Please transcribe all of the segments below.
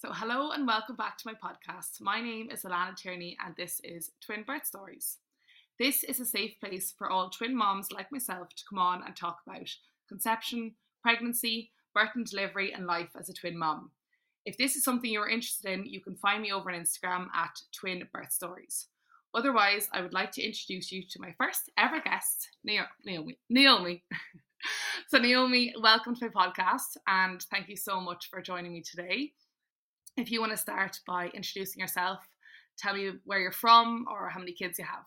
So, hello and welcome back to my podcast. My name is Alana Tierney, and this is Twin Birth Stories. This is a safe place for all twin moms like myself to come on and talk about conception, pregnancy, birth and delivery, and life as a twin mom. If this is something you're interested in, you can find me over on Instagram at Twin Birth Stories. Otherwise, I would like to introduce you to my first ever guest, Naomi. Naomi. so, Naomi, welcome to my podcast, and thank you so much for joining me today. If you want to start by introducing yourself, tell me where you're from or how many kids you have.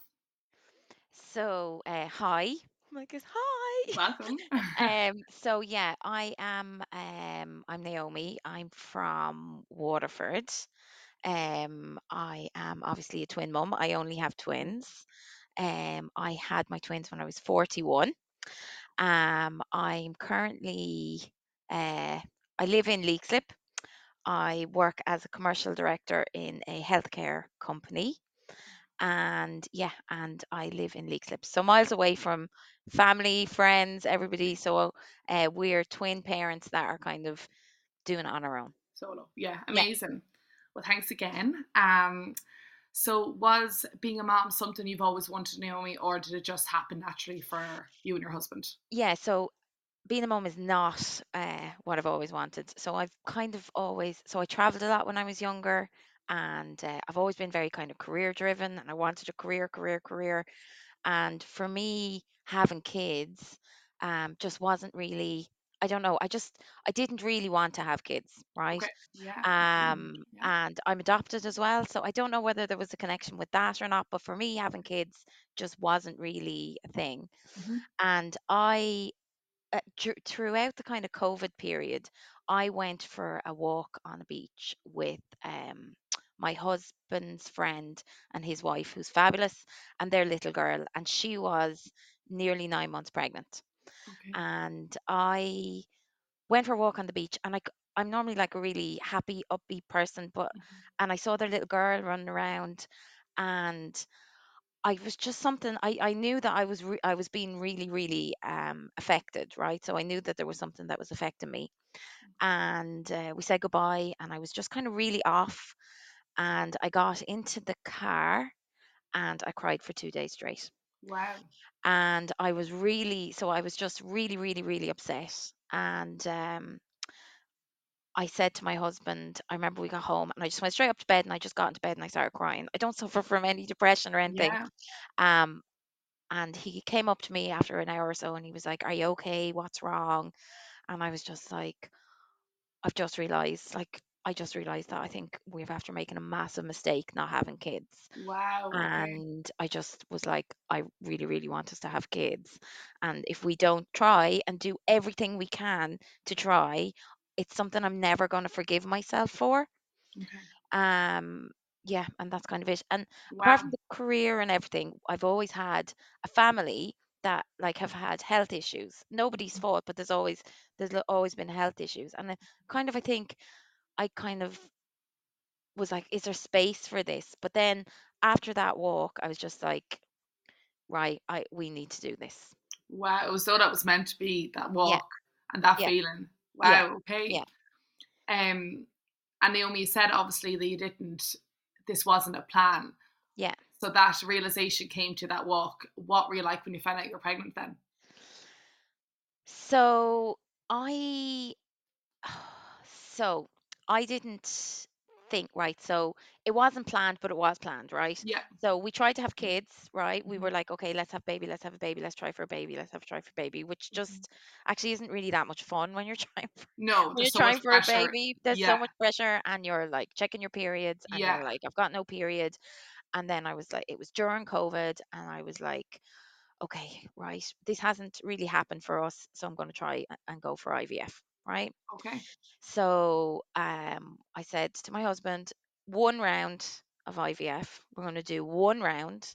So, uh, hi. Oh my goodness, hi. Welcome. Um, so yeah, I am um I'm Naomi. I'm from Waterford. Um, I am obviously a twin mum. I only have twins. Um, I had my twins when I was 41. Um, I'm currently uh I live in Leixlip. I work as a commercial director in a healthcare company and yeah, and I live in Leixlip, so miles away from family, friends, everybody. So uh, we're twin parents that are kind of doing it on our own. Solo. Yeah, Yeah. amazing. Well, thanks again. Um, so was being a mom something you've always wanted, Naomi, or did it just happen naturally for you and your husband? Yeah, so being a mom is not uh, what I've always wanted. So I've kind of always, so I traveled a lot when I was younger, and uh, I've always been very kind of career driven, and I wanted a career, career, career. And for me, having kids um, just wasn't really, I don't know, I just, I didn't really want to have kids, right? Okay. Yeah. mm, Um, Yeah. and I'm adopted as well. So I don't know whether there was a connection with that or not, but for me, having kids just wasn't really a thing. mhm, And I, uh, throughout the kind of COVID period, I went for a walk on a beach with um, my husband's friend and his wife, who's fabulous, and their little girl, and she was nearly nine months pregnant. Okay. And I went for a walk on the beach, and I'm normally like a really happy, upbeat person, but mhm, and I saw their little girl running around, and I was just something I, I knew that I was re- I was being really really um affected right? So I knew that there was something that was affecting me. And uh, we said goodbye and I was just kind of really off and I got into the car and I cried for two days straight. Wow. and I was really so I was just really really really upset. And um I said to my husband, I remember we got home and I just went straight up to bed and I just got into bed and I started crying. I don't suffer from any depression or anything. Yeah. Um, And he came up to me after an hour or so and he was like, Are you okay? What's wrong? And I was just like, I've just realized, like, I just realized that I think we've after making a massive mistake not having kids. Wow. And I just was like, I really, really want us to have kids. And if we don't try and do everything we can to try, it's something I'm never going to forgive myself for. Um, yeah, and that's kind of it. And apart from the career and everything, I've always had a family that like have had health issues. Nobody's fault, but there's always there's always been health issues. And I kind of I think I kind of was like, is there space for this? But then after that walk, I was just like, right, I we need to do this. Wow. It was so that was meant to be that Yeah, walk and that yeah, feeling. Yeah, Wow. Okay. yeah, Um, and Naomi said obviously that you didn't. This wasn't a plan. yeah. So that realization came to that walk. What were you like when you found out you were pregnant then? So I So I didn't think, right? So it wasn't planned, but it was planned, right? Yeah. So we tried to have kids, right? We were like, okay, let's have baby, let's have a baby, let's try for a baby, let's have a try for a baby, which mhm. just actually isn't really that much fun when you're trying for, No, you're so trying for a baby. There's so much pressure, and you're like checking your periods, and Yeah. you're like, I've got no period. And then I was like, it was during COVID, and I was like, okay, right, this hasn't really happened for us, so I'm going to try and go for IVF, right? Okay. So um, I said to my husband, one round of IVF. We're going to do one round.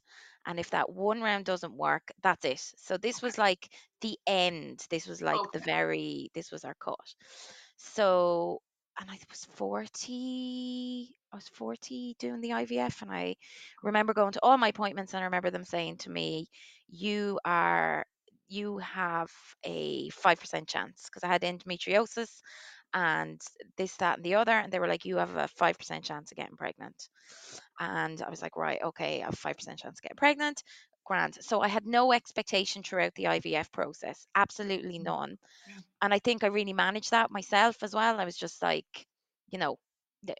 And if that one round doesn't work, that's it. So this Okay. was like the end. This was like the very, this was our cut. So, and I was 40, I was 40 doing the IVF. And I remember going to all my appointments and I remember them saying to me, you are, you have a 5% chance because I had endometriosis and this, that, and the other. And they were like, you have a 5% chance of getting pregnant. And I was like, right, okay, I have 5% chance of getting pregnant. Grand. So I had no expectation throughout the IVF process, absolutely Mm. none. Yeah. And I think I really managed that myself as well. I was just like, you know,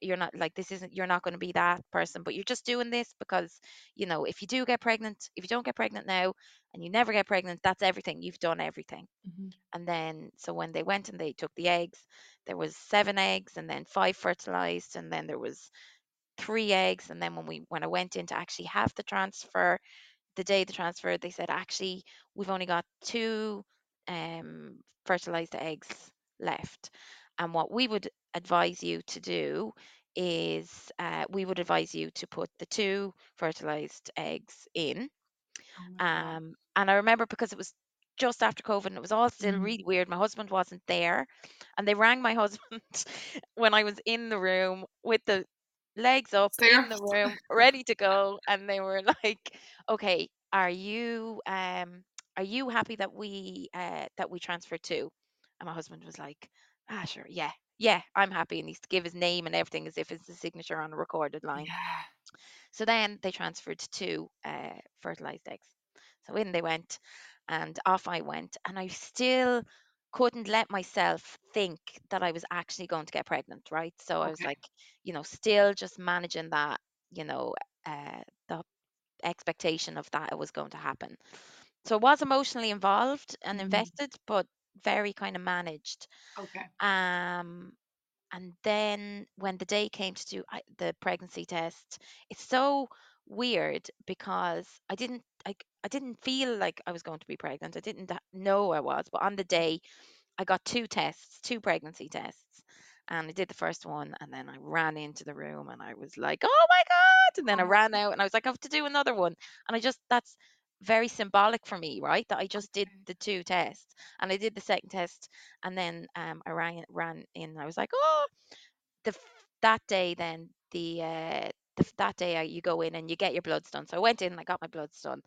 you're not like this isn't you're not going to be that person but you're just doing this because you know if you do get pregnant if you don't get pregnant now and you never get pregnant that's everything. You've done everything. Mhm. and then so when they went and they took the eggs there was seven eggs and then five fertilized and then there was three eggs. And then when we when i went in to actually have the transfer the day the transfer they said actually we've only got two um fertilized eggs left and what we would advise you to do is uh, we would advise you to put the two fertilized eggs in Oh um, and I remember because it was just after COVID and it was all still Mhm. really weird. My husband wasn't there. And they rang my husband when I was in the room with the legs up in the room, ready to go. And they were like, Okay, are you um are you happy that we uh that we transfer to? And my husband was like, Ah sure, yeah, yeah, I'm happy. And he's to give his name and everything as if it's the signature on a recorded line. Yeah. So then they transferred to uh, fertilized eggs. So in they went, and off I went, and I still couldn't let myself think that I was actually going to get pregnant, right? So I was like, you know, still just managing that, you know, uh, the expectation of that it was going to happen. So I was emotionally involved and Mhm. invested, but very kind of managed. Okay. Um, and then when the day came to do the pregnancy test, it's so weird because I didn't I, I didn't feel like I was going to be pregnant. I didn't know I was, but on the day I got two tests, two pregnancy tests. And I did the first one and then I ran into the room and I was like, "Oh my god." And then I Oh, ran out and I was like, "I have to do another one." And I just that's very symbolic for me, right? That I just did the two tests. And I did the second test and then um I ran ran in and I was like, "Oh, the that day then the uh the, that day uh, you go in and you get your bloods done. So I went in and I got my bloods done,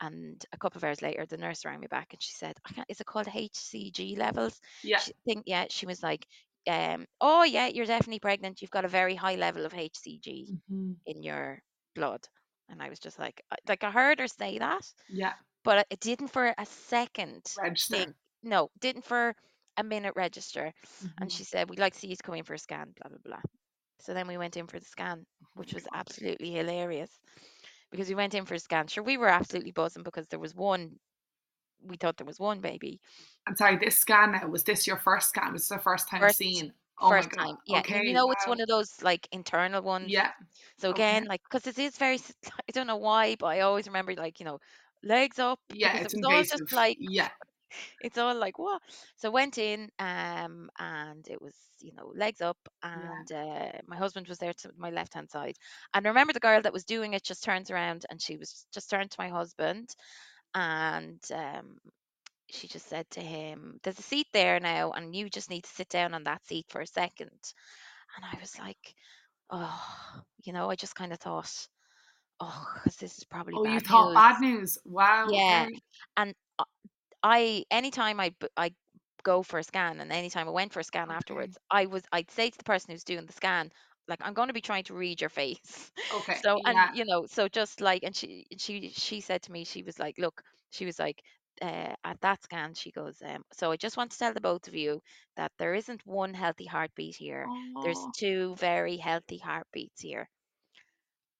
and a couple of hours later the nurse rang me back and she said, I can't, "Is it called HCG levels?" Yeah. She think yeah. She was like, um, "Oh yeah, you're definitely pregnant. You've got a very high level of HCG Mhm. in your blood." And I was just like, like I heard her say that, Yeah. but it didn't for a second Register. think. No, didn't for a minute register. And Mhm. she said, We'd like to see you come in for a scan, blah, blah, blah. So then we went in for the scan, Oh which was absolutely hilarious because we went in for a scan. Sure, we were absolutely buzzing because there was one, we thought there was one baby. I'm sorry, this scan now, was this your first scan? Was this the first time First, seeing? Oh first time. Yeah. Okay. you know, it's one of those like internal ones. Yeah. So Okay. again, like, because it is very, I don't know why, but I always remember like, you know, legs up Yeah, because it it's all just like, Yeah. it's all like what so went in um and it was you know legs up Yeah. and uh, my husband was there to my left hand side and I remember the girl that was doing it just turns around and she was just turned to my husband and um she just said to him there's a seat there now and you just need to sit down on that seat for a second and I was like oh you know I just kind of thought oh because this is probably Oh, you bad thought news bad news. Wow. yeah Okay. and I anytime I, I go for a scan and anytime I went for a scan Okay. afterwards, I was I'd say to the person who's doing the scan, like I'm going to be trying to read your face. Okay. So and Yeah. you know, so just like and she she she said to me, she was like, look, she was like uh, at that scan, she goes, um, so I just want to tell the both of you that there isn't one healthy heartbeat here. There's Oh. two very healthy heartbeats here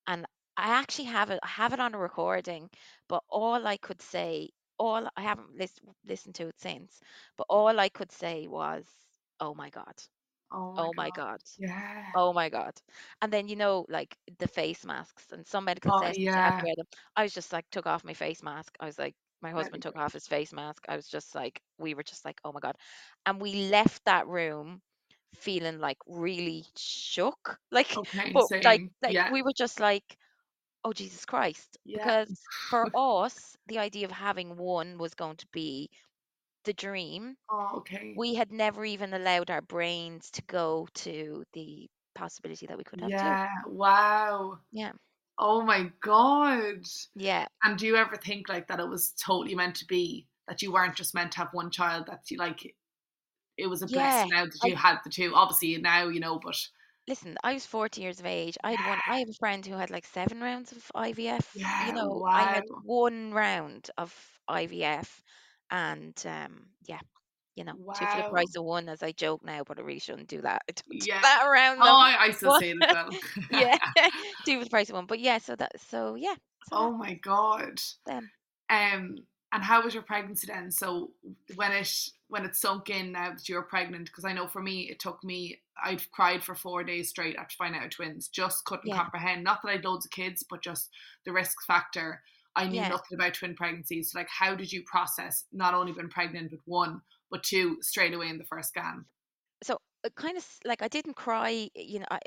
and I actually have it. I have it on a recording, but all I could say, all I haven't lis- listened to it since, but all I could say was, "Oh my god, Oh my oh my God. god, Yeah. oh my god," and then you know, like the face masks and some medical Oh settings, you have to yeah. I was just like, took off my face mask. I was like, my husband took off his face mask. I was just like, we were just like, oh my god, and we left that room feeling like really shook, like, Okay. but like, Same. like Yeah. we were just like Oh, Jesus Christ. Yeah. Because for us, the idea of having one was going to be the dream. Oh, okay. We had never even allowed our brains to go to the possibility that we could have two. Yeah. Wow. Yeah. Oh my God. Yeah. And do you ever think like that it was totally meant to be that you weren't just meant to have one child that you like it was a Yeah, blessing now that I you had the two. Obviously now, you know, but listen, I was 40 years of age. I had one I have a friend who had like seven rounds of IVF. You yeah, know, I had one round of IVF and um yeah, you know, two for the price of one, as I joke now, but I really shouldn't do that. I don't do yeah. that around Oh. I, I still say well. yeah, two for the price of one. But yeah, so that so yeah, so oh my god. them. Um, and how was your pregnancy then? So when it when it sunk in now that you were pregnant, because I know for me it took me I'd cried for four days straight after finding out twins. Just couldn't Yeah, comprehend. Not that I had loads of kids, but just the risk factor. I knew yeah. nothing about twin pregnancies. So like how did you process not only being pregnant with one, but two straight away in the first scan? So uh, kind of like I didn't cry, you know, I,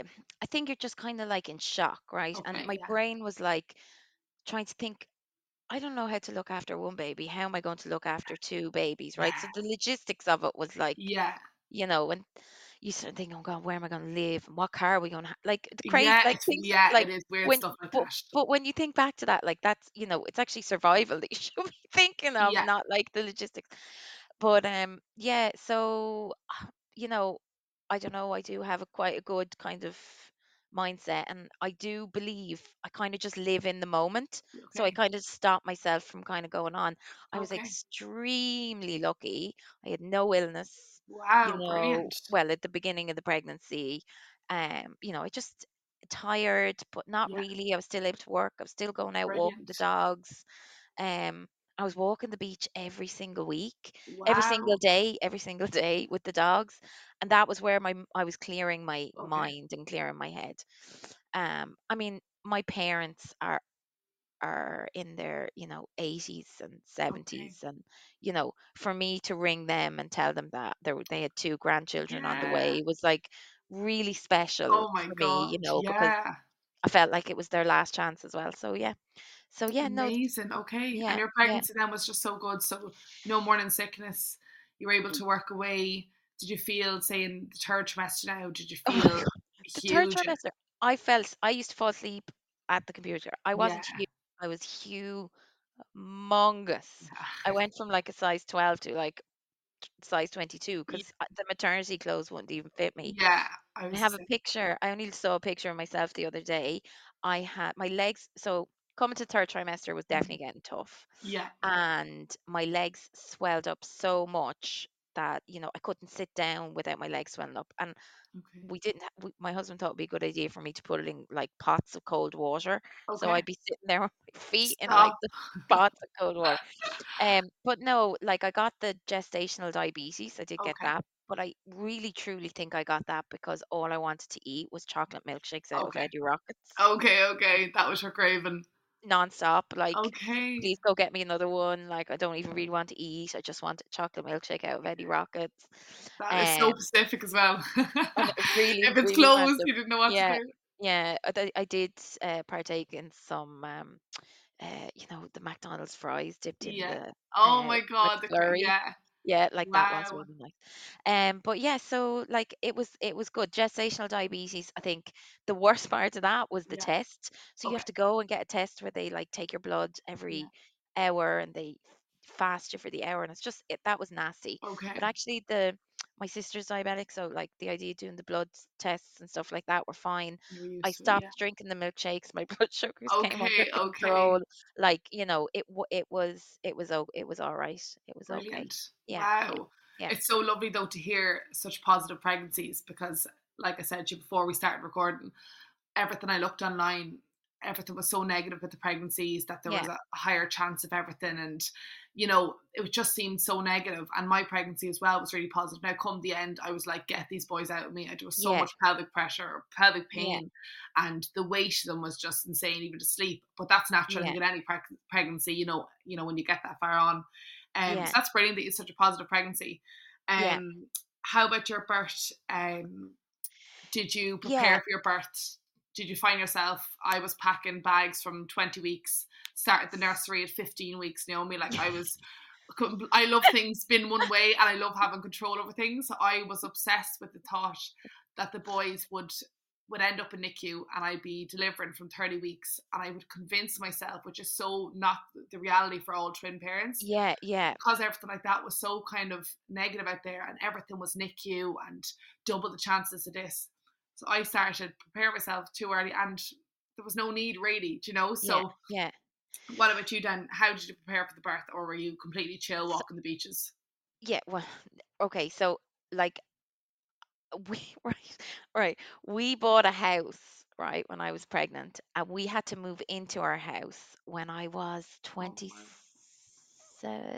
I think you're just kind of like in shock, right? And my yeah. brain was like trying to think I don't know how to look after one baby. How am I going to look after two babies, right? Yeah. So the logistics of it was like, Yeah. you know, and you start thinking, oh God, where am I going to live? And what car are we going to have? Like the crazy, Yeah, like things yeah, like it is weird when, stuff like but, that. but when you think back to that, like that's, you know, it's actually survival that you should be thinking of, Yeah. not like the logistics. But um, yeah, so you know, I don't know, I do have a quite a good kind of mindset and I do believe I kind of just live in the moment. So I Okay. kind of stop myself from kind of going on. I was Okay. extremely lucky. I had no illness, you Wow, know, brilliant. well, at the beginning of the pregnancy. Um, you know, I just tired, but not Yeah, really. I was still able to work. I was still going out walking the brilliant. dogs. Um, I was walking the beach every single week, every single day, every single day with the dogs, and that was where my I was clearing my Okay. mind and clearing my head. Um, I mean, my parents are are in their, you know, 80s and Okay. 70s, and you know, for me to ring them and tell them that they were, they had two grandchildren on the Yeah. way was like really special Oh my for me, you know, because Yeah. I felt like it was their last chance as well. So yeah, so yeah, no, Amazing. Okay. And yeah, your yeah. pregnancy then was just so good. So no morning sickness. You were able mm. to work away. Did you feel, say, in the third trimester now, did you Oh feel. The third trimester, I felt I used to fall asleep at the computer. I wasn't huge. I was humongous. I went from like a size 12 to like size 22 Yeah. because uh, the maternity clothes wouldn't even fit me. Yeah. I I was the have a same. picture. I only saw a picture of myself the other day. I had my legs. So coming to third trimester was Mhm. definitely getting tough, Yeah. and my legs swelled up so much that you know I couldn't sit down without my legs swelling up. And Okay. we didn't. ha- We, my husband thought it'd be a good idea for me to put it in like pots of cold water. So Okay. I'd be sitting there with my feet in like Stop. the pots of cold water. Um, but no, like I got the gestational diabetes. I did get Okay. that, but I really truly think I got that because all I wanted to eat was chocolate milkshakes out of Okay. Eddie Rockets Okay. Okay. That was your craving. Non-stop, Like, Okay. please go get me another one. Like, I don't even really want to eat. I just want a chocolate milkshake out of Eddie Rockets. That is so Um, Pacific as well. really, if it's really closed, random. you didn't know what to Yeah, do. yeah. I, I did uh, partake in some, um, uh, you know, the McDonald's fries dipped in Yeah. the Oh uh, my God. The, yeah. Yeah, like that was Wow. really nice. Um, but yeah, so like it was it was good. Gestational diabetes, I think the worst part of that was the Yeah. test. So you Okay. have to go and get a test where they like take your blood Yeah. every hour and they fast you for the hour and it's just it that was nasty. Okay. But Okay. actually the my sister's diabetic, so like the idea of doing the blood tests and stuff like that were fine. I it. Yeah. stopped drinking the milkshakes. My blood sugars came under Okay. Okay. control. Like, you know, it it was it was o- it was all right. It was okay. Brilliant. Yeah, yeah, Wow. yeah. It's so lovely though to hear such positive pregnancies because, like I said to you before we started recording, everything I looked online, everything was so negative with the pregnancies that there Yeah, was a higher chance of everything. And, you know, it just seemed so negative. And my pregnancy as well was really positive. Now, come the end, I was like, get these boys out of me. I was so yeah, much pelvic pressure, pelvic yeah, pain, and the weight of them was just insane, even to sleep. But that's natural yeah, in any preg- pregnancy, you know, you know, when you get that far on. Um, so yeah, that's brilliant that you such a positive pregnancy. yeah, Um, how about your birth? Um, did you yeah. prepare for your birth? Did you find yourself? I was packing bags from 20 weeks, started the nursery at 15 weeks, Naomi. Like I was, I love things been one way and I love having control over things. So I was obsessed with the thought that the boys would would end up in NICU and I'd be delivering from 30 weeks and I would convince myself, which is so not the reality for all twin parents, Yeah, yeah. because everything like that was so kind of negative out there and everything was NICU and double the chances of this. So I started preparing myself too early and there was no need really, do you know? So yeah. what about you then? How did you prepare for the birth or were you completely chill So, walking the beaches? yeah, well, okay, so like uh, we right, right. We bought a house, right, when I was pregnant, and we had to move into our house when I was Oh twenty my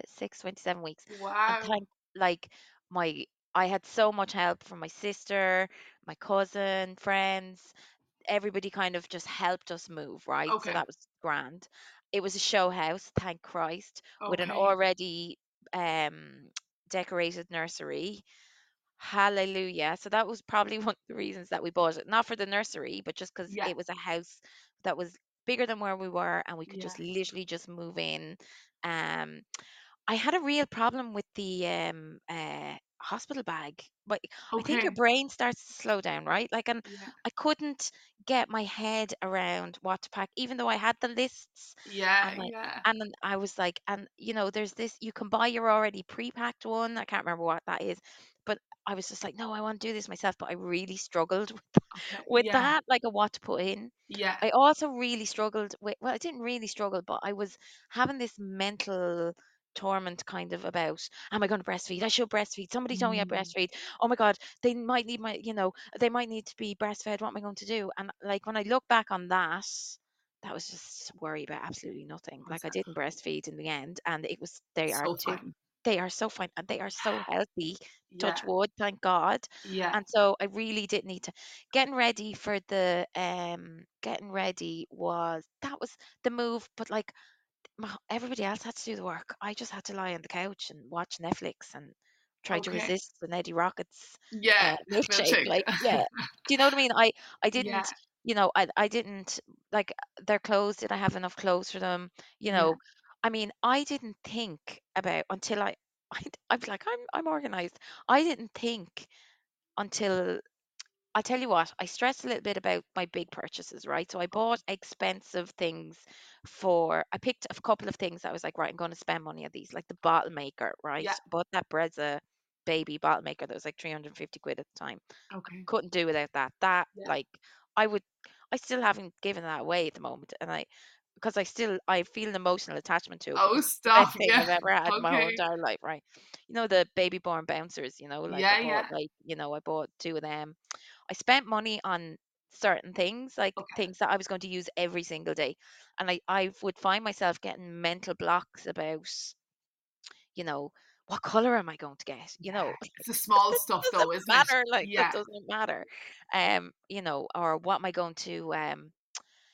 six, 27 weeks. Wow. thank like my I had so much help from my sister, my cousin, friends, everybody kind of just helped us move, right? So Okay. that was grand. It was a show house, thank Christ, with an Okay. already um decorated nursery Hallelujah. So that was probably one of the reasons that we bought it. Not for the nursery, but just because Yeah. it was a house that was bigger than where we were and we could just literally just move in. Um, I had a real problem with the um uh hospital bag. But I think your brain starts to slow down, right? Like and Yeah. I couldn't get my head around what to pack, even though I had the lists Yeah. and I Yeah. and then I was like, and you know, there's this you can buy your already pre-packed one. I can't remember what that is, but I was just like, no, I want to do this myself. But I really struggled Okay. with Yeah. that, like a what to put in. Yeah. I also really struggled with, well, I didn't really struggle, but I was having this mental torment kind of about, am I going to breastfeed? I should breastfeed. Somebody told me I Mm, breastfeed. Oh my God, they might need my, you know, they might need to be breastfed. What am I going to do? And like when I look back on that, that was just worry about absolutely nothing. Like I didn't breastfeed in the end, and it was, they are So too, fine. they are so fine and they are so healthy Yeah. touch wood thank god Yeah. and so i really didn't need to getting ready for the um getting ready was that was the move but like ma- everybody else had to do the work i just had to lie on the couch and watch netflix and try to Okay. resist an eddie rockets Yeah. uh, milkshake like yeah do you know what i mean i i didn't you know i i didn't like their clothes did i have enough clothes for them you Yeah. know i mean i didn't think about until i I, I was like i'm i'm organized i didn't think until I'll tell you what, I stressed a little bit about my big purchases, right? So I bought expensive things for, I picked a couple of things that I was like, right, I'm going to spend money on these, like the bottle maker, right? Yeah. Bought that Brezza baby bottle maker that was like 350 quid at the time. Okay. Couldn't do without that. That, Yeah. like, I would, I still haven't given that away at the moment. And I, because I still, I feel an emotional attachment to it Oh, best stop. thing Yeah. I've ever had in my whole Okay. entire life, right? You know, the baby born bouncers, you know, like I Yeah. bought, Yeah. like, you know, I bought two of them I spent money on certain things, like Okay. things that I was going to use every single day. And I, I would find myself getting mental blocks about, you know, what color am I going to get? You know, It's the small stuff though, isn't it? matter. Like that Yeah. doesn't matter. Um, you know, or what am I going to um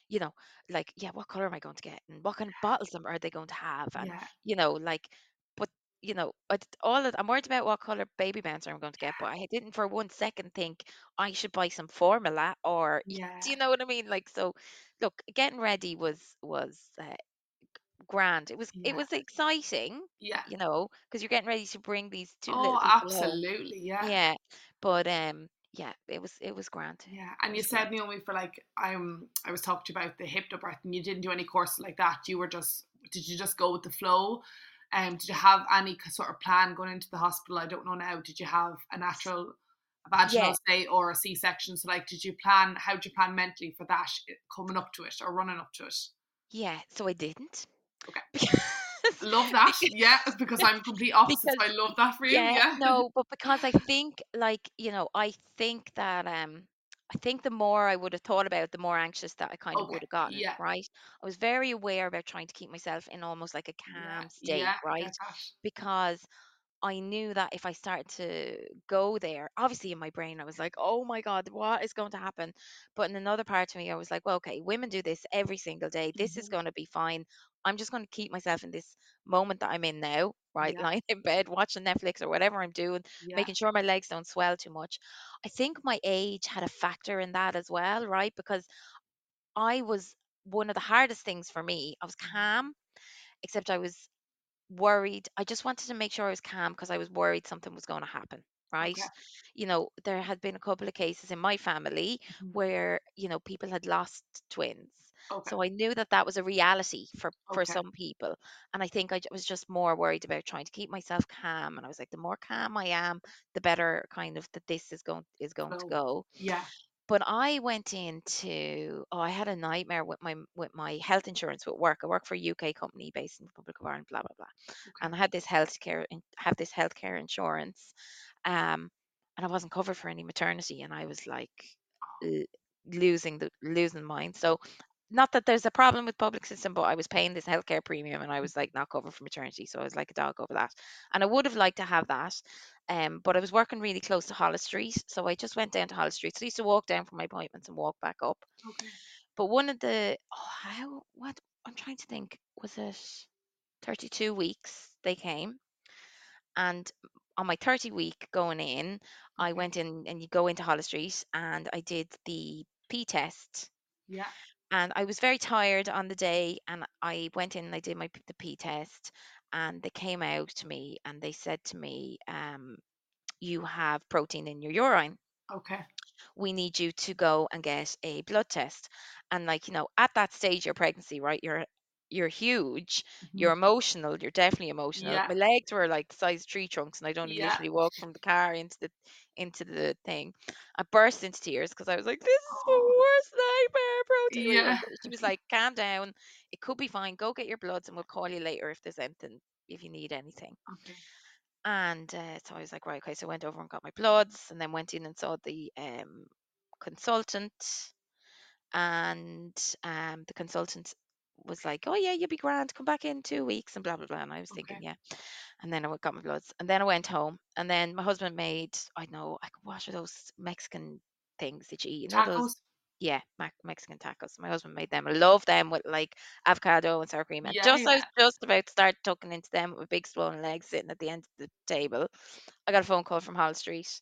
you know, like, yeah, what color am I going to get? And what kind of bottles are they going to have? And, Yeah. you know, like, you know, I d- all of, I'm worried about what color baby bouncer I'm going to get, but I didn't for one second think I should buy some formula or, Yeah. do you know what I mean? Like, so look, getting ready was, was uh, grand. It was, it Yeah. was exciting, Yeah. you know, because you're getting ready to bring these two Oh, little people home. absolutely. Yeah. Yeah. But, um, yeah, it was, it was grand. Yeah, It and you was said grand. Naomi for like I'm I was talking to you about the hypnobirth and you didn't do any courses like that. You were just did you just go with the flow? Um, did you have any sort of plan going into the hospital? I don't know now. Did you have a natural Yeah. vaginal stay or a C section? So like, did you plan? How did you plan mentally for that eh, coming up to it or running up to it? Yeah. So I didn't. Okay, love that. Yeah, because I'm complete opposite. because So I love that for you. yeah Yeah, no but because i think like you know i think that um i think the more i would have thought about it, the more anxious that i kind of okay, would have gotten yeah, right? I was very aware about trying to keep myself in almost like a yeah, calm state yeah. Right? because I knew that if I started to go there, obviously in my brain, I was like, oh my God, what is going to happen? But in another part of me, I was like, well, okay, women do this every single day. This is hmm going to be fine. I'm just going to keep myself in this moment that I'm in now, right? Yeah, Lying in bed, watching Netflix or whatever I'm doing, yeah, making sure my legs don't swell too much. I think my age had a factor in that as well, right? Because I was one of the hardest things for me. I was calm, except I was worried. I just wanted to make sure I was calm because I was worried something was going to happen. right? You know, there had been a couple of cases in my family Mhm. where, you know, people had lost twins. Okay. So I knew that that was a reality for for Okay. some people. And I think I was just more worried about trying to keep myself calm. And I was like, the more calm I am, the better kind of that this is going is going to go. yeah. But I went into oh, I had a nightmare with my with my health insurance with work. I work for a UK company based in the Republic of Ireland, blah blah blah. Okay. And I had this healthcare have this healthcare insurance, um, and I wasn't covered for any maternity, and I was like l- losing the losing mine. So not that there's a problem with public system, but I was paying this healthcare premium and I was like not covered for maternity. So I was like a dog over that. And I would have liked to have that. Um, but I was working really close to Holles Street. So I just went down to Holles Street. So I used to walk down for my appointments and walk back up. Okay. But one of the oh how what I'm trying to think, was it 32 weeks they came? And on my 30 week going in, I went in and you go into Holles Street and I did the P test Yeah. And I was very tired on the day and I went in and I did my the P test and they came out to me and they said to me um you have protein in your urine Okay. we need you to go and get a blood test and like you know at that stage of your pregnancy right you're you're huge you're Mhm. emotional you're definitely emotional Yeah. my legs were like the size of tree trunks and i'd only Yeah. literally walk from the car into the into the thing i burst into tears because i was like this is the worst nightmare protein Yeah. she was like calm down it could be fine go get your bloods and we'll call you later if there's anything if you need anything Okay. and uh, so I was like, right, okay. So I went over and got my bloods, and then went in and saw the um, consultant, and um, the consultant was like, oh yeah, you'll be grand. Come back in two weeks, and blah blah blah. And I was thinking, yeah. And then I got my bloods, and then I went home, and then my husband made, I know, like what are those Mexican things that you eat? You know those. Tacos. Yeah, Mac- Mexican tacos. My husband made them. I love them with like avocado and sour cream. And Yeah. just I was just about to start tucking into them with big swollen legs sitting at the end of the table. I got a phone call from Holles Street,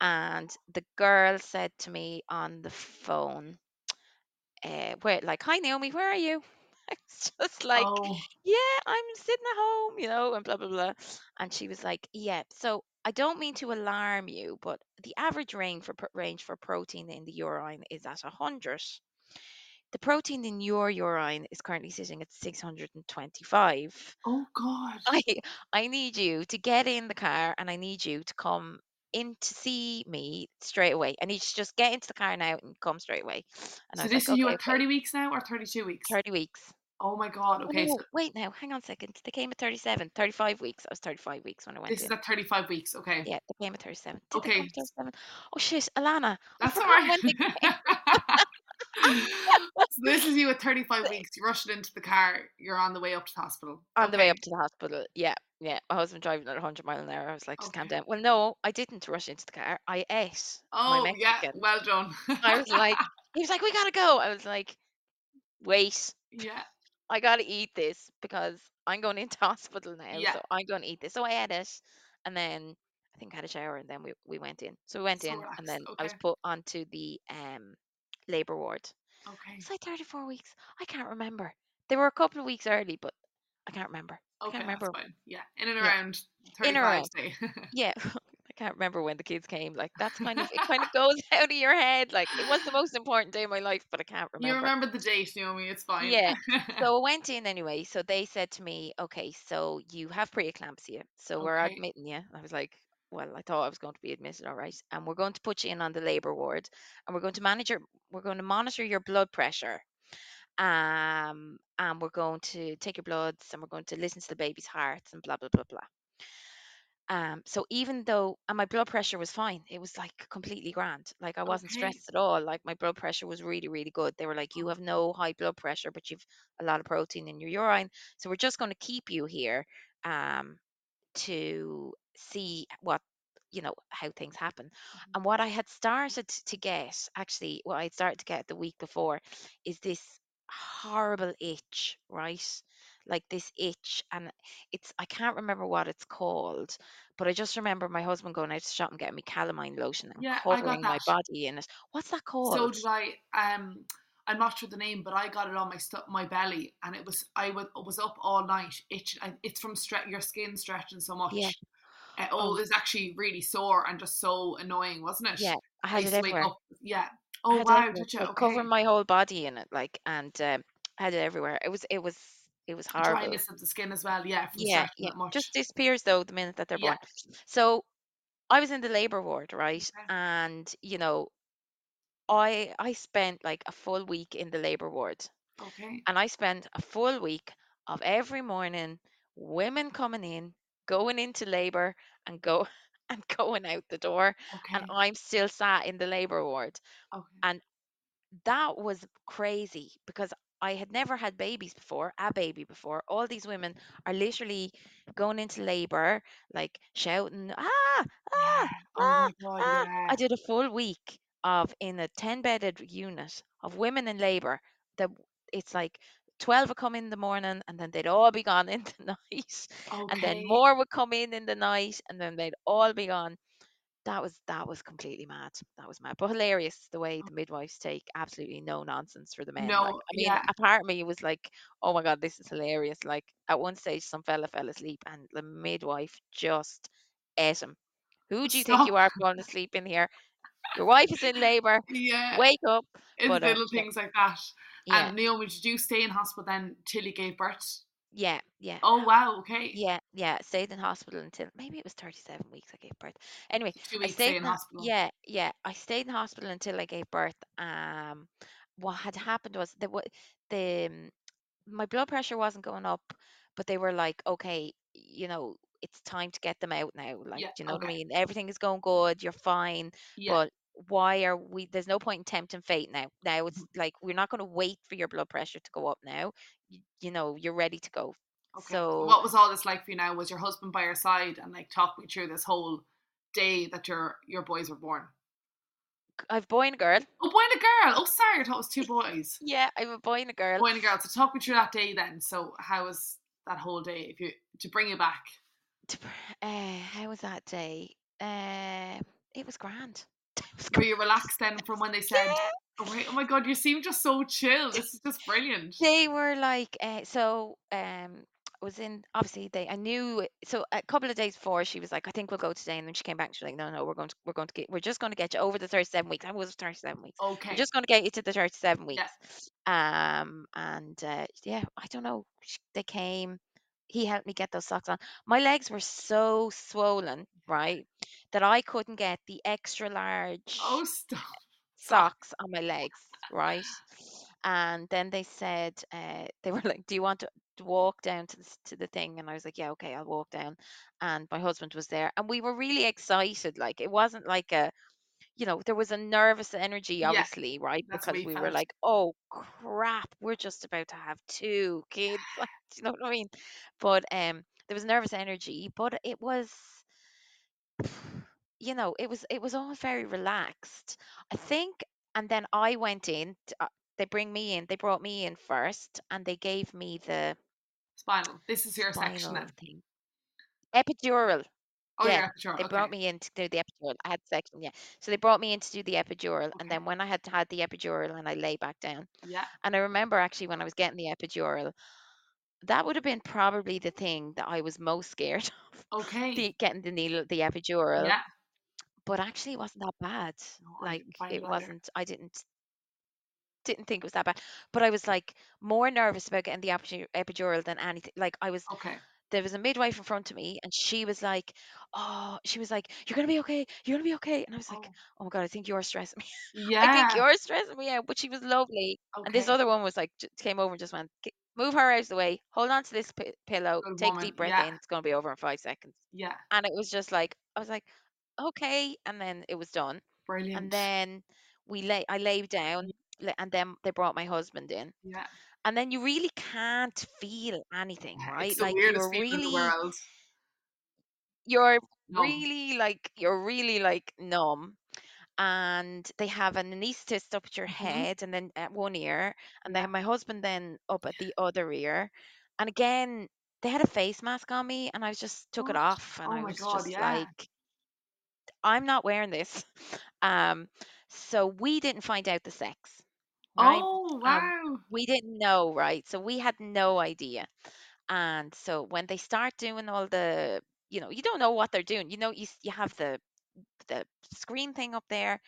and the girl said to me on the phone, uh, "Where, like, hi Naomi, where are you?" I was just like, Oh. "Yeah, I'm sitting at home, you know," and blah blah blah. And she was like, "Yeah, so I don't mean to alarm you, but the average range for pro- range for protein in the urine is at 100. The protein in your urine is currently sitting at 625. Oh God. I I need you to get in the car and I need you to come in to see me straight away. I need you to just get into the car now and come straight away. And I So was this like, is you okay, at okay. 30 weeks now or 32 weeks? 30 weeks. Oh my God. Oh, Okay. no, So wait now, hang on a second. They came at 37, 35 weeks. I was 35 weeks when I went this is in. at 35 weeks. Okay. Yeah, they came at 37. Did Okay. at 37? Oh shit, Alana, That's all forgot when they right. so this is you at 35 weeks. You rushed into the car. You're on the way up to the hospital. On the way up to the hospital. Yeah, yeah. My husband driving at 100 mile an hour. I was like, just calm down. Well, no, I didn't rush into the car. I ate my Oh yeah. Well done. I was like, he was like, we gotta go. I was like, wait, yeah. I gotta eat this because I'm going into hospital now. Yeah. So I'm to eat this. So I ate it, and then I think I had a shower, and then we, we went in. So we went So in, and relaxed. then I was put onto the um labor ward. Okay. It's like 34 weeks. I can't remember. They were a couple of weeks early, but I can't remember. I Okay. can't That's remember. fine. Yeah. In and Yeah, around in 35 around. Yeah, I can't remember when the kids came. Like that's kind of it. Kind of goes out of your head. Like it was the most important day of my life, but I can't remember. you remember. the date, Naomi. It's fine. Yeah. So I went in anyway. So they said to me, okay, so you have preeclampsia. So we're admitting you. I was like, well, I thought I was going to be admitted, all right. And we're going to put you in on the labor ward and we're going to manage your, we're going to monitor your blood pressure. Um, and we're going to take your bloods and we're going to listen to the baby's heart and blah, blah, blah, blah. Um, so even though, and my blood pressure was fine, it was like completely grand. Like I wasn't Okay. stressed at all. Like my blood pressure was really, really good. They were like, you have no high blood pressure, but you've a lot of protein in your urine. So we're just going to keep you here um, to see what, you know, how things happen. Mhm. And what I had started to get, actually, what I had started to get the week before is this horrible itch, right? Like this itch, and it's I can't remember what it's called, but I just remember my husband going out to shop and getting me calamine lotion and Yeah, covering my body in it. What's that called? So did I. Um, I'm not sure the name, but I got it on my stu- my belly, and it was I was was up all night itching. I, it's from stre- your skin stretching so much. Yeah. Uh, oh, Oh, it was actually really sore and just so annoying, wasn't it? yeah, I I had it used to wake everywhere. Yeah. I Oh it wow, everywhere, did you? like covering my whole body in it, like, and um, I had it everywhere. It was, it was, it was horrible. Dryness of the skin as well. Yeah, Yeah, yeah. Just disappears though the minute that they're Yeah. born. So I was in the labor ward, right? Okay. And you know, I I spent like a full week in the labor ward, Okay. and I spent a full week of every morning women coming in, going into labor, and go and going out the door, and I'm still sat in the labor ward, Okay. and that was crazy because I had never had babies before, a baby before. All these women are literally going into labor, like shouting, ah, ah. Oh ah, my god. ah. Yeah. I did a full week of in a 10 bedded unit of women in labor that it's like 12 would come in the morning and then they'd all be gone in the night and then more would come in in the night and then they'd all be gone that was that was completely mad. That was mad, but hilarious the way the midwives take absolutely no nonsense for the men. Like, No. I mean, Yeah. a part of me was like, "Oh my god, this is hilarious!" Like, at one stage, some fella fell asleep, and the midwife just ate him. Who do you think you Stop. are falling asleep in here? Your wife is in labor. Yeah. Wake up! It's But um, little yeah, things like that. yeah, And Naomi, did you stay in hospital then till you gave birth? Yeah, yeah. Oh wow. Okay. Yeah, yeah. Stayed in hospital until maybe it was 37 weeks I gave birth. Anyway, Two I weeks stayed stay in in ho- hospital. yeah, yeah. I stayed in hospital until I gave birth. Um, what had happened was that what the um, my blood pressure wasn't going up, but they were like, okay, you know, it's time to get them out now. Like, Yeah. do you know what I Okay. mean? Everything is going good. You're fine, Yeah. but why are we? There's no point in tempting fate now. Now it's Mhm. like we're not going to wait for your blood pressure to go up now. You, you know, you're ready to go. Okay. So So what was all this like for you now? Was your husband by your side and like talk me through this whole day that your your boys were born? I've boy and a girl. Oh, boy and a girl. Oh, sorry, I thought it was two boys. Yeah, I have a boy and a girl. Boy and a girl. So talk me through that day then. So how was that whole day? If you to bring you back. To Uh, how was that day? Uh, it was grand. Were you relaxed then from when they said, Yeah. "Oh wait, oh my god, you seem just so chill. This is just brilliant." They were like, uh, so um, was in obviously they. I knew so a couple of days before she was like, I think we'll go today, and then she came back and she was like, No, no, we're going to we're going to get we're just going to get you over the thirty seven weeks. I was thirty seven weeks. We're Okay. just going to get you to the thirty seven Yeah. weeks. Um, and uh, yeah, I don't know. They came. He helped me get those socks on. My legs were so swollen, right, that I couldn't get the extra large Oh stop. Socks on my legs, right? And then they said, uh, they were like, "Do you want to, to walk down to the to the thing?" And I was like, "Yeah, okay, I'll walk down." And my husband was there, and we were really excited. Like it wasn't like a, you know, there was a nervous energy, Yeah, obviously, right? Because we we were like, "Oh crap, we're just about to have two kids." Like, you know what I mean? But um, there was nervous energy, but it was you know, it was it was all very relaxed. I think, and then I went in. t- uh, they bring me in. They brought me in first, and they gave me the Spinal. This is your section spinal then. thing, epidural. Oh, Yeah, sure. they Okay. brought me in to do the epidural. I had section, yeah. So they brought me in to do the epidural, and Okay. then when I had had the epidural, and I lay back down, Yeah. and I remember actually when I was getting the epidural, that would have been probably the thing that I was most scared of, Okay. the getting the needle, the epidural. Yeah. but actually it wasn't that bad. No, I Like didn't find it wasn't. I didn't didn't think it was that bad. But I was like more nervous about getting the epidu- epidural than anything. Like I was. Okay. There was a midwife in front of me, and she was like, "Oh, she was like, you're gonna be okay. You're gonna be okay." And I was like, Oh. "Oh my god, I think you're stressing me. Yeah. I think you're stressing me out." But she was lovely, and this other one was like, came over and just went, "Move her out of the way. Hold on to this pi- pillow. Good Take a deep breath Yeah. in. It's gonna be over in five seconds." Yeah. And it was just like I was like, "Okay," and then it was done Brilliant. and then we lay I lay down and then they brought my husband in Yeah. And then you really can't feel anything right It's like you're feeling in the really world. you're Numb. really like you're really like numb and they have an anesthetist up at your Mhm. head and then at one ear and have my husband then up at the other ear and again they had a face mask on me and I just took it off and Oh I was god. just Yeah. like I'm not wearing this um so we didn't find out the sex right Oh um wow. we didn't know right so we had no idea and so when they start doing all the you know, you don't know what they're doing. You know, you s- you have the the screen thing up there,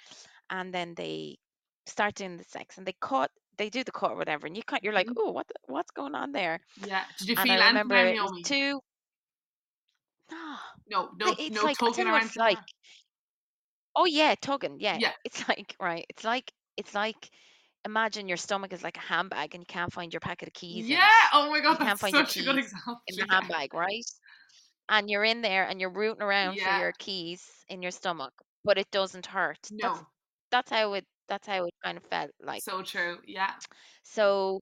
and then they start doing the sex, and they cut, they do the cut or whatever, and you cut, you're like, Mhm. oh, what the, what's going on there? Yeah. Did you And I feel anything, remember then, it was Naomi? two. No, No, no, it's no like I tell tugging you or what it's anything like like. that. Oh yeah, tugging. Yeah, Yeah. it's like right. It's like it's like imagine your stomach is like a handbag and you can't find your packet of keys Yeah. Oh my god, that's such a good example. in the Yeah. handbag, right? And you're in there and you're rooting around for your keys in your stomach, but it doesn't hurt. That's No. that's how it that's how it kind of felt like. So true. Yeah. So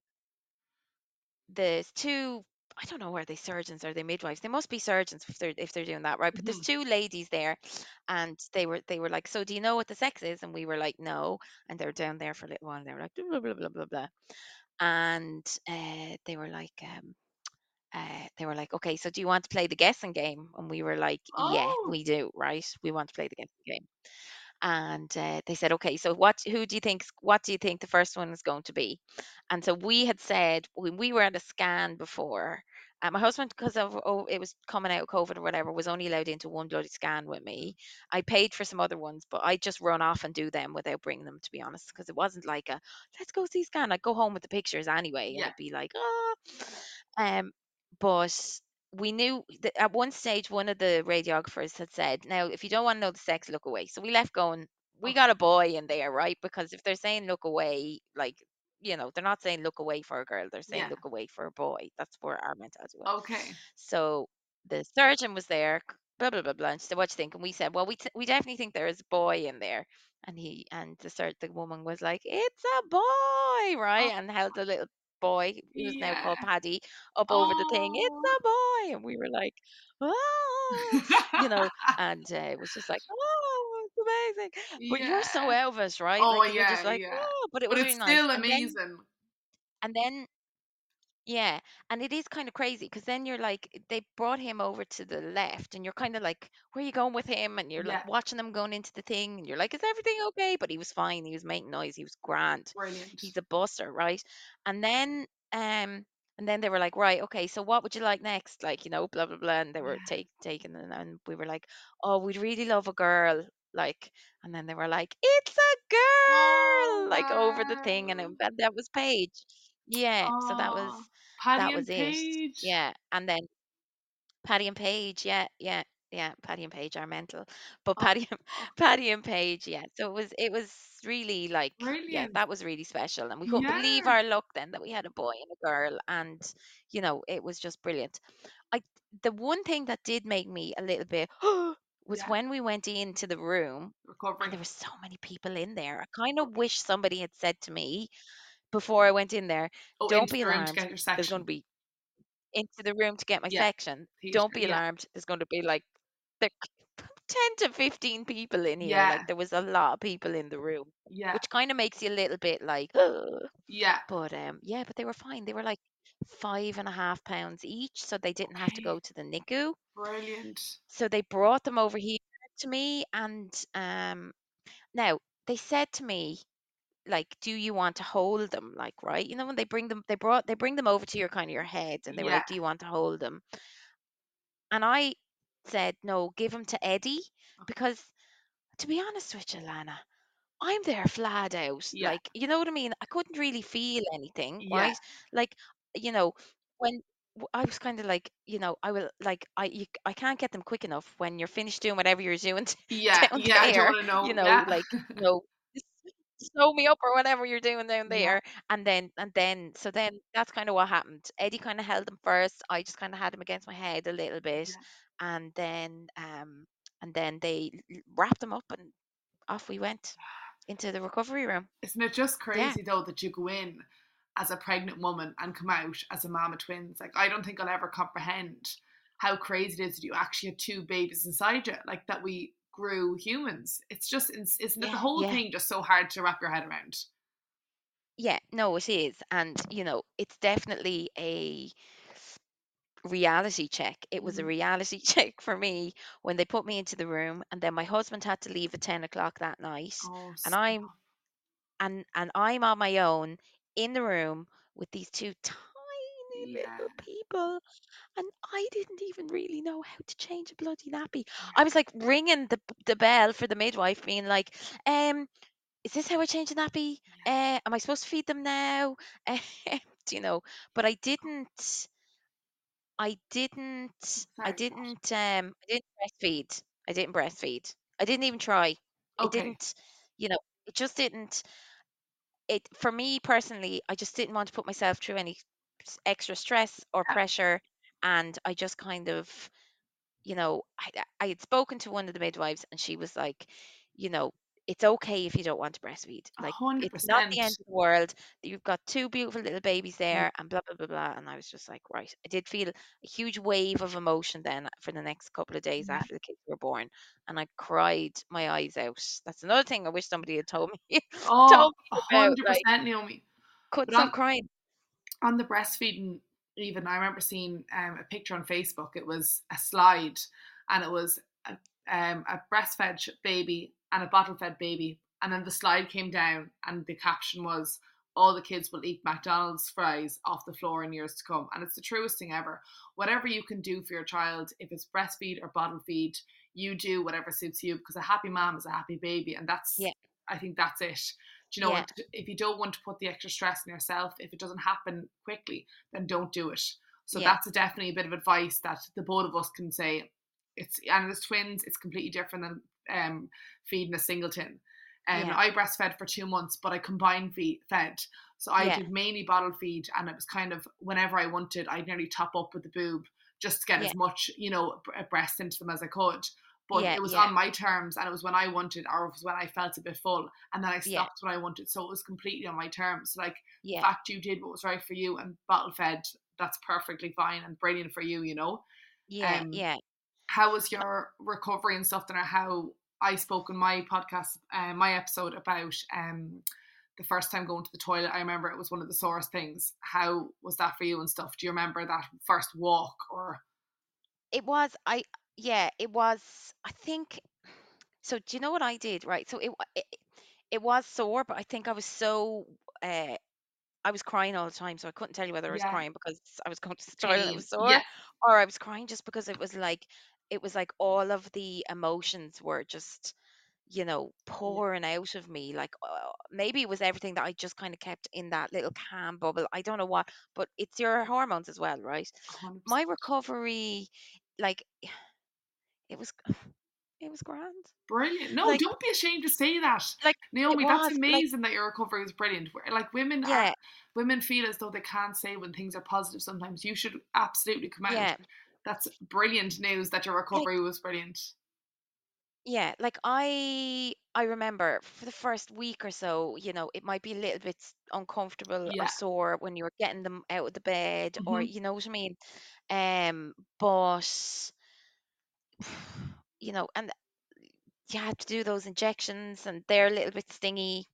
there's two I don't know where they surgeons or they midwives. They must be surgeons if they're if they're doing that, right? But there's Mhm. two ladies there and they were they were like, So do you know what the sex is? And we were like, No. And they were down there for a little while and they were like blah blah blah blah blah. And uh, they were like um uh, they were like, okay, so do you want to play the guessing game? And we were like, yeah, Oh. we do, right? We want to play the guessing game. And uh, they said, okay, so what? Who do you think? What do you think the first one is going to be? And so we had said when we were at a scan before. Uh, my husband, because of oh, it was coming out of COVID or whatever, was only allowed into one bloody scan with me. I paid for some other ones, but I just run off and do them without bringing them, to be honest, because it wasn't like a let's go see scan. I'd go home with the pictures anyway, and Yeah. it'd be like ah. Um, but we knew that at one stage one of the radiographers had said, "Now, if you don't want to know the sex, look away." So we left going. We oh. got a boy in there, right? Because if they're saying look away, like you know, they're not saying look away for a girl. They're saying Yeah. look away for a boy. That's where our mentality was. Okay. So the surgeon was there, blah blah blah blah. And she said, "What do you think?" And we said, "Well, we t- we definitely think there is a boy in there." And he and the sur- the woman was like, "It's a boy, right?" Oh, And held the little boy, who was now called Paddy, up over the thing. It's Oh. a boy, and we were like, "Ah," you know. And uh, it was just like, "Oh, it's amazing!" But you're so yeah. out of it, right? Oh Like you were just yeah, like, yeah. "Oh," but it But was it's really nice. still And then amazing. and then yeah, and it is kind of crazy because then you're like, they brought him over to the left, and you're kind of like, where are you going with him? And you're like Yeah. watching them going into the thing, and you're like, is everything okay? But he was fine. He was making noise. He was grand. Brilliant. He's a buster, right? And then, um, and then they were like, right, okay, so what would you like next? Like, you know, blah blah blah. And they were Yeah. take taking, and, and we were like, oh, we'd really love a girl, like. And then they were like, it's a Oh girl, like over the thing, and, it, and that was Paige. Yeah, so that ah, was Oh, Paddy that was and it. Paige. Yeah. And then Paddy and Paige, yeah, yeah, yeah. Paddy and Paige are mental. But Oh, Paddy and Paddy and Paige, yeah. So it was it was really like yeah, brilliant. that was really special. And we couldn't Yeah. believe our luck then that we had a boy and a girl and you know, it was just brilliant. I the one thing that did make me a little bit was Yeah. when we went into the room and Recovery. there were so many people in there. I kind of wish somebody had said to me before I went in there, Oh, don't be the to alarmed. your There's going to be into the room to get my Yeah. section. Don't be Yeah. alarmed. There's going to be like there 10 to 15 people in here. Yeah. Like there was a lot of people in the room, Yeah. which kind of makes you a little bit like, "Ugh." Yeah. but um, yeah, but they were fine. They were like five and a half pounds each, so they didn't have to go to the NICU. Brilliant. So they brought them over here to me, and um, now they said to me, like, do you want to hold them? Like, right? You know, when they bring them, they brought they bring them over to your kind of your head, and they were Yeah. like, do you want to hold them? And I said, no, give them to Eddie uh-huh. because, to be honest with you, Lana, I'm there flat out. Yeah. Like, you know what I mean? I couldn't really feel anything, Yeah. right? Like, you know, when I was kind of like, you know, I will like, I you, I can't get them quick enough when you're finished doing whatever you're doing Yeah. Yeah. I don't there. want to know. You know, Yeah. like, you know, sew me up or whatever you're doing down Yeah. there. And then, and then, so then that's kind of what happened. Eddie kind of held him first. I just kind of had him against my head a little bit, Yeah. and then, um, and then they l- wrapped him up and off we went into the recovery room. Isn't it just Yeah. crazy though that you go in as a pregnant woman and come out as a mom of twins? Like I don't think I'll ever comprehend how crazy it is that you actually had two babies inside you, like that we grew humans. It's just, it's- isn't it the whole yeah. thing just so hard to wrap your head around? Yeah, no, it is. And, you know, it's definitely a reality check. It was a Mhm. reality check for me when they put me into the room and then my husband had to leave at 10 o'clock that night Oh, and I'm and and I'm on my own in the room with these two little people. And I didn't even really know how to change a bloody nappy. I was like ringing the the bell for the midwife, being like, um, is this how I change a nappy? Uh, am I supposed to feed them now? Uh, do you know? But I didn't. I didn't. I Sorry, didn't. Um, I didn't breastfeed. I didn't breastfeed. I didn't even try. Okay. didn't. You know, it just didn't. It for me personally, I just didn't want to put myself through any s- extra stress or Yeah. pressure, and I just kind of you know, I, I had spoken to one of the midwives and she was like, you know, it's okay if you don't want to breastfeed. A Like, hundred it's not the end percent. of the world. You've got two beautiful little babies Yeah. there and blah, blah, blah, blah. And I was just like, right. I did feel a huge wave of emotion then for the next couple of days Yeah. after the kids were born. And I cried my eyes out. That's another thing I wish somebody had told me, Oh, told a me about. hundred Like, percent, Naomi. couldn't But stop crying. On the breastfeeding, even I remember seeing um, a picture on Facebook. It was a slide, and it was a, um, a breastfed baby and a bottle fed baby, and then the slide came down, and the caption was, "All the kids will eat McDonald's fries off the floor in years to come." And it's the truest thing ever. Whatever you can do for your child, if it's breastfeed or bottle feed, you do whatever suits you because a happy mom is a happy baby, and that's Yeah. I think that's it. Do you know, Yeah. if you don't want to put the extra stress on yourself, if it doesn't happen quickly, then don't do it. So Yeah. that's definitely a bit of advice that the both of us can say. It's and as twins, it's completely different than um, feeding a singleton. Um, Yeah. I breastfed for two months, but I combined feed, fed. So I Yeah. did mainly bottle feed, and it was kind of whenever I wanted, I'd nearly top up with the boob just to get Yeah. as much, you know, breast into them as I could. But Yeah, it was yeah. on my terms, and it was when I wanted, or it was when I felt a bit full, and then I Yeah. stopped when I wanted. So it was completely on my terms. Like the Yeah. fact you did what was right for you and bottle fed, that's perfectly fine and brilliant for you. You know. Yeah. Um, Yeah. how was your recovery and stuff? And how I spoke in my podcast, uh, my episode about um the first time going to the toilet. I remember it was one of the sorest things. How was that for you and stuff? Do you remember that first walk or? It was I yeah, it was I think so do you know what I did, right? So it wa- it, it was sore, but I think I was so uh I was crying all the time, so I couldn't tell you whether I was Yeah, crying because I was going to the toilet and it pain. was sore, Yeah, or I was crying just because it was like it was like all of the emotions were just, you know, yeah, pouring out of me. Like uh, maybe it was everything that I just kind of kept in that little calm bubble. I don't know what, but it's your hormones as well, right? My percent. recovery, like it was it was grand. Brilliant. No, Like don't be ashamed to say that. like Naomi, that's was like amazing that your recovery was brilliant. Like women are yeah, women feel as though they can't say when things are positive sometimes. You should absolutely come out. yeah. That's brilliant news that your Like recovery was brilliant. yeah, like I I remember for the first week or so, you know, it might be a little bit uncomfortable or sore when you were getting them out of the bed or hmm you know what I mean. Um, but you know, and you had to do those injections and they're a little bit stingy,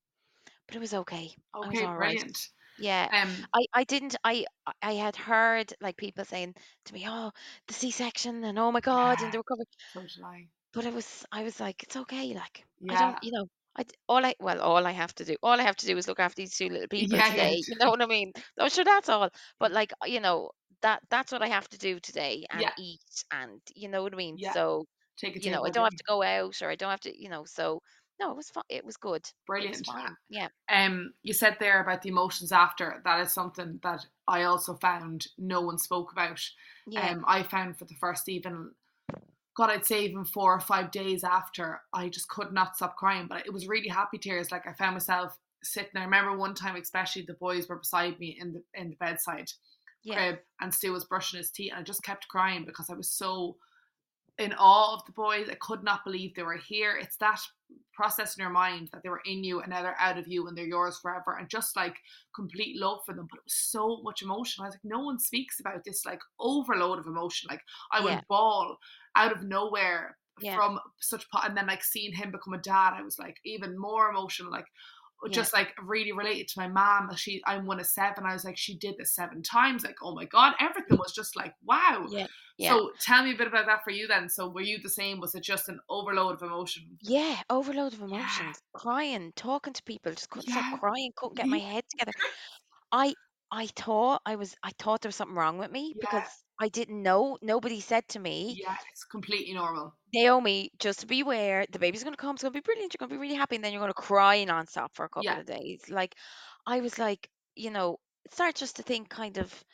but it was okay. I was Okay, all right. brilliant. Yeah. Um, I I didn't I I I had heard like people saying to me, "Oh, the C-section and oh my God, and the recovery." so I. But it was I was like, "It's okay." Like I Yeah, don't, you know, I all I well, all I have to do, all I have to do is look after these two little people yeah, yeah, today. You know what I mean? Oh, sure, that's all. But like, you know, that that's what I have to do today and yeah, eat and you know what I mean? yeah. So, Take you know, I don't have to go out or I don't have to, you know, so no, it was fun. It was good. It was Brilliant. Yeah. Um, you said there about the emotions after. That is something that I also found no one spoke about. Yeah. Um, I found for the first even, God, I'd say even four or five days after, I just could not stop crying. But it was really happy tears. Like I found myself sitting. I remember one time, especially the boys were beside me in the in the bedside Yeah. crib, and Stu was brushing his teeth, and I just kept crying because I was so in awe of the boys. I could not believe they were here. It's that process in your mind that they were in you and now they're out of you and they're yours forever and just like complete love for them. But it was so much emotion. I was like, no one speaks about this like overload of emotion. Like I would Yeah. bawl out of nowhere Yeah. from such po- and then like seeing him become a dad, I was like even more emotional. Like Yeah. just like really related to my mom. Uh, she I'm one of seven. I was like, she did this seven times. Like, oh my god, everything mm. was just like wow. Yeah. Yeah. So tell me a bit about that for you then. So were you the same? Was it just an overload of emotion? Yeah, overload of Yeah, emotions, crying, talking to people, just couldn't yeah, stop crying, couldn't get my head together. I I thought I was I thought there was something wrong with me Yeah. because I didn't know. Nobody said to me, Yeah, it's completely normal. Naomi, just beware, the baby's gonna come, it's gonna be brilliant, you're gonna be really happy, and then you're gonna cry nonstop for a couple Yeah. of days. Like I was like, you know, start just to think kind of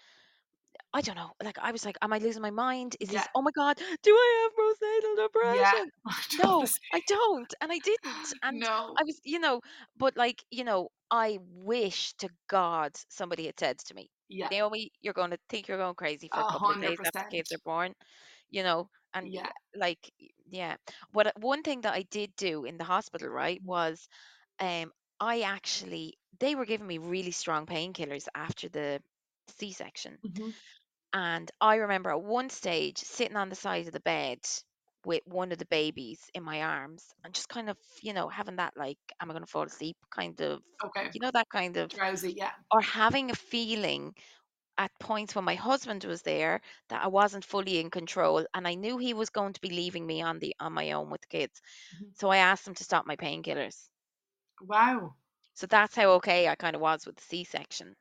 I don't know, like I was like, am I losing my mind? Is this oh my god, do I have postnatal Yeah. depression? Don't No, I don't, and I didn't. And No. I was, you know, but like, you know, I wish to God somebody had said to me, Yeah. Naomi, you're going to think you're going crazy for A couple of days after 100%. kids are born, you know, and Yeah. like, yeah. What one thing that I did do in the hospital, right, was um, I actually they were giving me really strong painkillers after the C-section. Mhm. And I remember at one stage sitting on the side of the bed with one of the babies in my arms and just kind of, you know, having that like, am I going to fall asleep kind of, Okay. you know, that kind of, Drowsy, yeah. or having a feeling at points when my husband was there that I wasn't fully in control and I knew he was going to be leaving me on the on my own with the kids. Mhm. So I asked him to stop my painkillers. Wow. So that's how okay I kind of was with the C-section.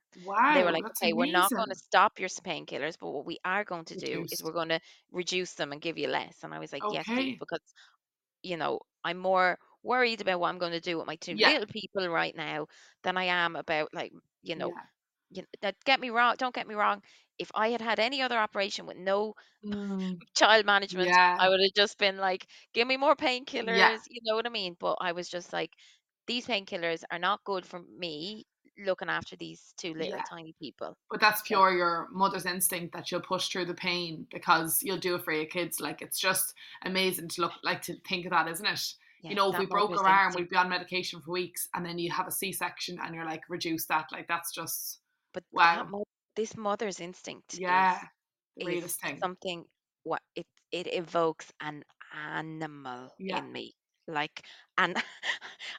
And they were like, okay, we're not going to stop your painkillers, but what we are going to do is we're going to reduce them and give you less. And I was like, yes, please, because, you know, I'm more worried about what I'm going to do with my two Yeah. little people right now than I am about, like, you know, Yeah. you know, that get me wrong, don't get me wrong. If I had had any other operation with no Mm. child management, Yeah. I would have just been like, give me more painkillers, you know what I mean? But I was just like, these painkillers are not good for me looking after these two little Yeah. tiny people. But that's pure your mother's instinct that you'll push through the pain because you'll do it for your kids. Like it's just amazing to look like to think of that, isn't it? yeah, You know, if we broke our arm, instinct. we'd be on medication for weeks, and then you have a C-section, and you're like, reduce that. Like that's just But wow. mo- this mother's instinct is Yeah, is thing. something what it it evokes an animal Yeah. in me, like and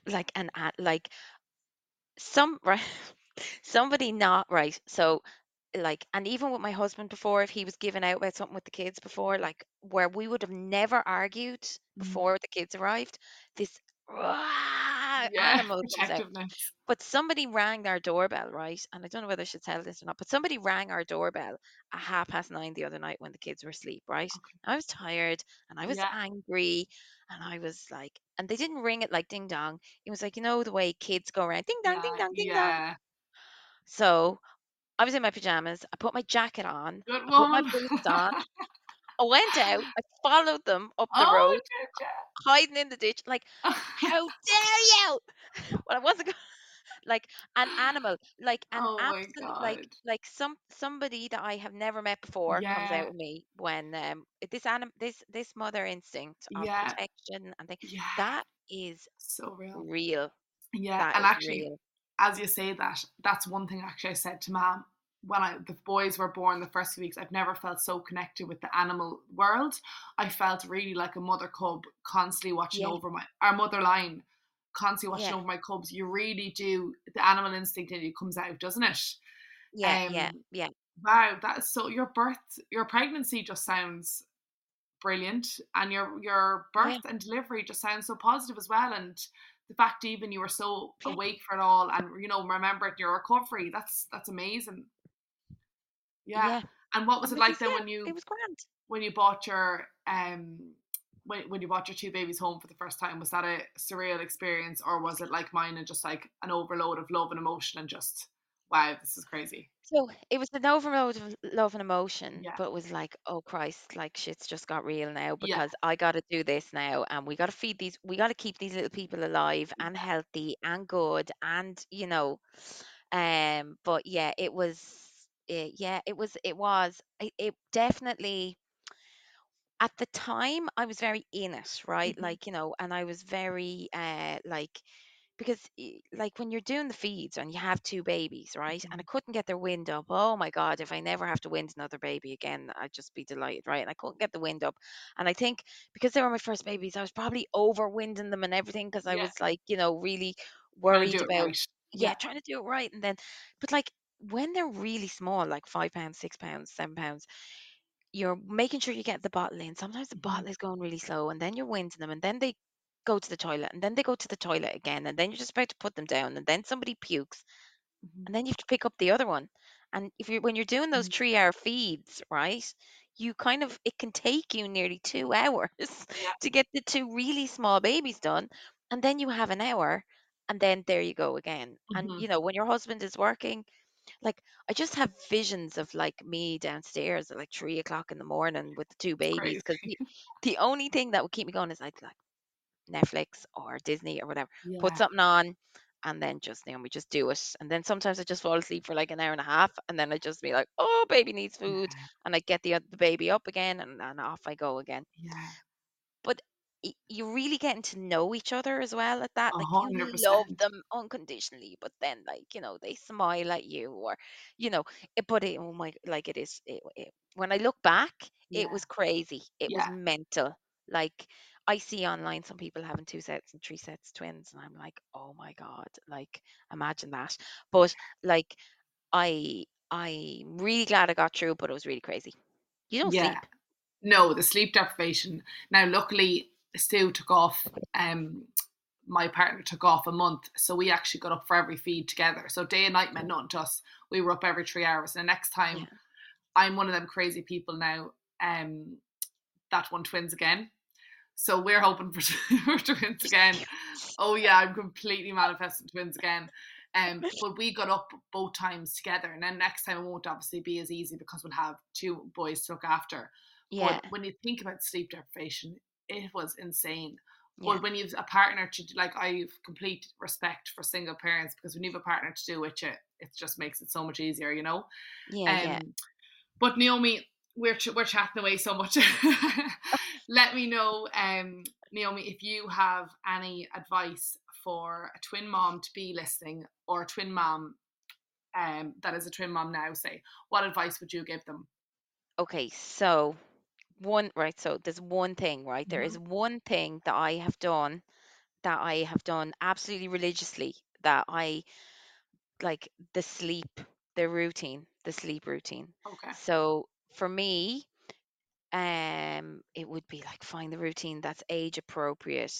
like an like some right somebody not right. So like and even with my husband before if he was giving out about something with the kids before like where we would have never argued Mm. before the kids arrived this "Rah!" Yeah, animal comes out but somebody rang our doorbell right and i don't know whether i should tell this or not but somebody rang our doorbell at half past nine the other night when the kids were asleep right Okay. i was tired and i was Yeah. angry and i was like and they didn't ring it like ding dong it was like you know the way kids go around ding dong ding dong ding dong so I was in my pajamas. I put my jacket on. Good I put my boots on. I went out. I followed them up the oh, road, hiding in the ditch. Like, how dare you? Well, I wasn't gonna, like an animal, like an oh absolute, like like some somebody that I have never met before comes out with me when um this anim this this mother instinct of Yeah. protection and thing Yeah. that is So real. real. Yeah. That And actually, real. as you say that, that's one thing actually I said to mom when I the boys were born the first few weeks. I've never felt so connected with the animal world. I felt really like a mother cub, constantly watching Yeah. over my our mother line, constantly watching Yeah. over my cubs. You really do. The animal instinct in you comes out, doesn't it? Yeah. Yeah. Um. Yeah. Wow. That is so. Your birth, your pregnancy just sounds brilliant, and your your Yeah. birth and delivery just sounds so positive as well. And the fact even you were so Yeah. awake for it all, and you know remember your recovery. That's that's amazing. Yeah. Yeah. And what was it like then yeah, when you it was grand. when you bought your um when, when you bought your two babies home for the first time was that a surreal experience or was it like mine and just like an overload of love and emotion and just wow this is crazy So it was an overload of love and emotion, yeah but it was like, oh Christ, like shit's just got real now yeah because I got to do this now, and we got to feed these, we got to keep these little people alive and healthy and good, and you know, um, but yeah, it was, eh, yeah, it was, it was, it, it definitely. At the time, I was very in it, right? mhm, Like, you know, and I was very, uh, like, because like when you're doing the feeds and you have two babies right and i mhm, couldn't get their wind up oh my god if i never have to wind another baby again i'd just be delighted right? And i couldn't get the wind up. And i think because they were my first babies i was probably over winding them and everything because i yeah. was like you know really worried about right. yeah yeah. trying to do it right and then but like when they're really small like five pounds six pounds seven pounds you're making sure you get the bottle in. Sometimes the mhm, bottle is going really slow, and then you're winding them, and then they go to the toilet, and then they go to the toilet again, and then you're just about to put them down, and then somebody pukes, mhm, and then you have to pick up the other one. And if you when you're doing those Mhm. three hour feeds, right, you kind of it can take you nearly two hours Yeah. to get the two really small babies done, and then you have an hour, and then there you go again. And hmm you know when your husband is working, like I just have visions of like me downstairs at like three o'clock in the morning with the two babies because the, the only thing that would keep me going is like like Netflix or Disney or whatever. Put Yeah. something on and then just you know we just do it. And then sometimes I just fall asleep for like an hour and a half and then I just be like, oh baby needs food Yeah. and I get the oth- the baby up again and, and off I go again. Yeah. Y- you're really getting to know each other as well at that. A Like you hundred love percent. them unconditionally, but then like you know they smile at you or you know. It, but it, oh my, like it is. It, it, when I look back, it Yeah. was crazy. It was Yeah. mental. Like I see online some people having two sets and three sets twins, and I'm like, oh my god, like imagine that. But like I, I'm really glad I got through, but it was really crazy. You don't Yeah. sleep. No, the sleep deprivation. Now, luckily, Stu took off. Um, my partner took off a month, so we actually got up for every feed together. So day and night meant nothing to us. We were up every three hours. And the next time, Yeah. I'm one of them crazy people now. Um, that one twins again. So we're hoping for, for twins again. Oh yeah, I'm completely manifesting twins again. Um, but we got up both times together, and then next time it won't obviously be as easy because we'll have two boys to look after. Yeah, But when you think about sleep deprivation, it was insane. yeah, But when you've a partner to do like, I've complete respect for single parents because when you have a partner to do with you, it just makes it so much easier, you know. yeah, yeah. Um, but Naomi, we're ch- we're chatting away so much. Let me know, um, Naomi, if you have any advice for a twin mom to be listening or a twin mom um, that is a twin mom now. Say, what advice would you give them? Okay, so one right, so there's one thing, right? There is Mhm. one thing that I have done that I have done absolutely religiously that I like the sleep, the routine, the sleep routine. Okay. So for me, um, it would be like find the routine that's age appropriate.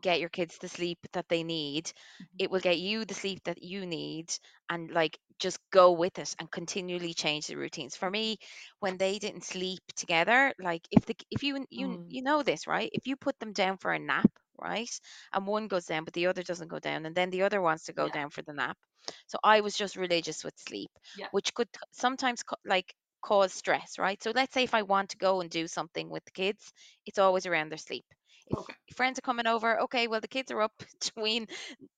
Get your kids the sleep that they need. Mhm. It will get you the sleep that you need, and like just go with it and continually change the routines. For me, when they didn't sleep together, like if the if you you Mm, you know this right, if you put them down for a nap, right, and one goes down but the other doesn't go down, and then the other wants to go yeah. down for the nap. So I was just religious with sleep, Yeah. which could sometimes like cause stress, right? So let's say if I want to go and do something with the kids, it's always around their sleep. If Okay. friends are coming over, okay, well the kids are up between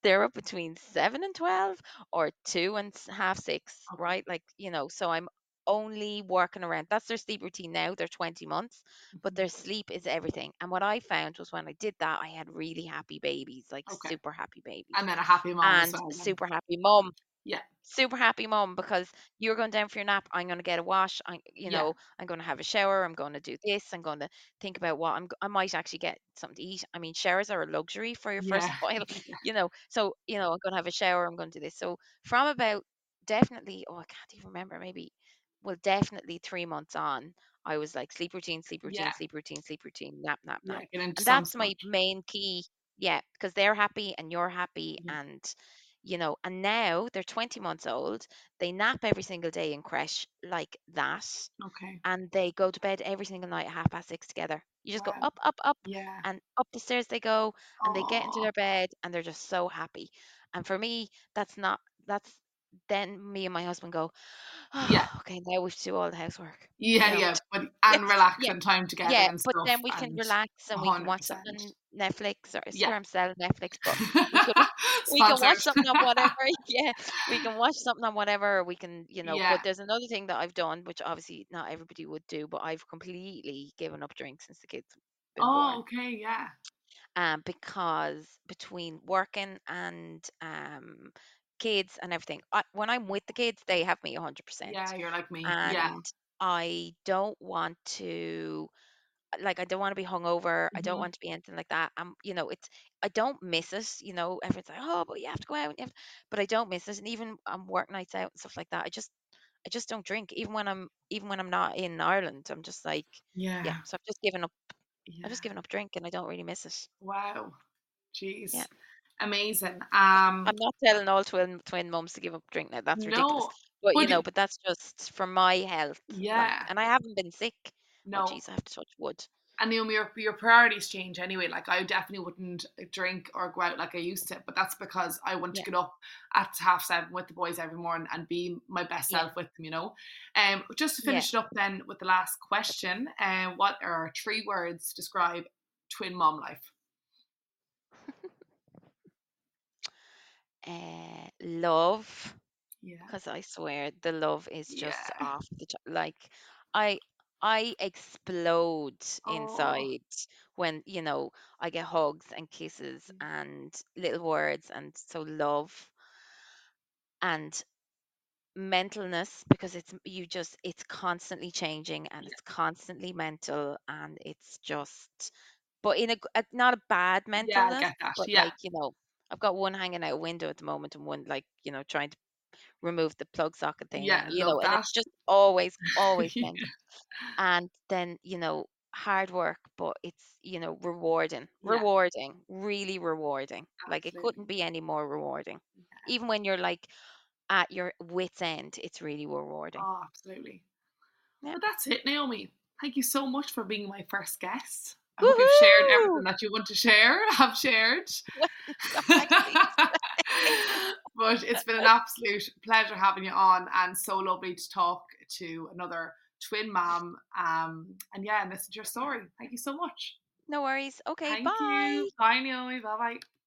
they're up between seven and twelve or two and half six, Okay. right? Like you know, so I'm only working around that's their sleep routine now. They're 20 months, but Mhm. their sleep is everything. And what I found was when I did that, I had really happy babies, like Okay. super happy babies, And then a happy mom and well. Super happy mum Yeah. super happy mom because you're going down for your nap. I'm going to get a wash. I, you Yeah. know, I'm going to have a shower. I'm going to do this. I'm going to think about what I'm. g- I might actually get something to eat. I mean, showers are a luxury for your first Yeah. while, you know. So you know, I'm going to have a shower. I'm going to do this. So from about definitely, oh, I can't even remember. Maybe, well, definitely three months on, I was like sleep routine, sleep routine, Yeah. sleep routine, sleep routine, nap, nap, Yeah. nap, Get into and some that's my main key. Yeah, because they're happy and you're happy, Mhm. and you know, and now they're 20 months old. They nap every single day in creche like that, Okay. and they go to bed every single night at half past six together. You just go up, up, up, Yeah. and up the stairs they go, and they get into Oh. their bed, and they're just so happy. And for me, that's not, that's then me and my husband go, Yeah. oh, okay, now we have to do all the housework. Yeah. You know, Yeah. But and relax yeah, and time together yeah, but then we can relax and we can watch something Netflix or Yeah. I'm selling Netflix, but we could we can watch something on whatever. Yeah, we can watch something on whatever. We can, you know. yeah. But there's another thing that I've done, which obviously not everybody would do, but I've completely given up drink since the kids Oh, born. okay. Yeah. Um, because between working and um kids and everything, I, when I'm with the kids, they have me 100%, Yeah. You're like me. Yeah. I don't want to like I don't want to be hungover. I don't hmm want to be anything like that. I'm, you know, it's I don't miss it. You know, everyone's like, oh, but you have to go out, and you have to-" but I don't miss it. And even um, work nights out and stuff like that, I just I just don't drink. Even when I'm even when I'm not in Ireland, I'm just like, yeah. Yeah. So I've just given up. I've Yeah. just given up drink, and I don't really miss it. Wow. Jeez. Yeah, Jeez. Amazing. Um, I'm not telling all twin twin mums to give up drink now. That's ridiculous. no, But you but know, but that's just for my health. Like, yeah, and I haven't been sick. Oh, no. jeez, I have to touch wood. and Naomi, your, your priorities change anyway. Like I definitely wouldn't drink or go out like I used to, but that's because I want to get up at half seven with the boys every morning and be my best Yeah. self with them. You know. Um, just to Yeah. finish it up then with the last question, uh, what are three words to describe twin mom life? Uh, love. Yeah. because I swear the love is just Yeah. off the top. Like I I explode Oh. inside when you know I get hugs and kisses Mm. and little words and so love and mentalness because it's you just it's constantly changing and it's constantly mental and it's just but in a, g- a- not a bad Yeah, I mentalness get that. but Yeah. like you know I've got one hanging out a window at the moment and one like you know trying to remove the plug socket thing Yeah, you know and it's just always always Yeah. and then you know hard work but it's you know rewarding Yeah. rewarding really rewarding like it couldn't be any more rewarding Yeah. even when you're like at your wits end it's really rewarding Oh, absolutely. Yeah. But that's it, Naomi. Thank you so much for being my first guest. I hope you've shared everything that you want to share. Have shared. but it's been an absolute pleasure having you on and so lovely to talk to another twin mom. Um, and yeah, and listen to your story. Thank you so much. no worries okay Thank bye you. Bye, Naomi. Bye bye.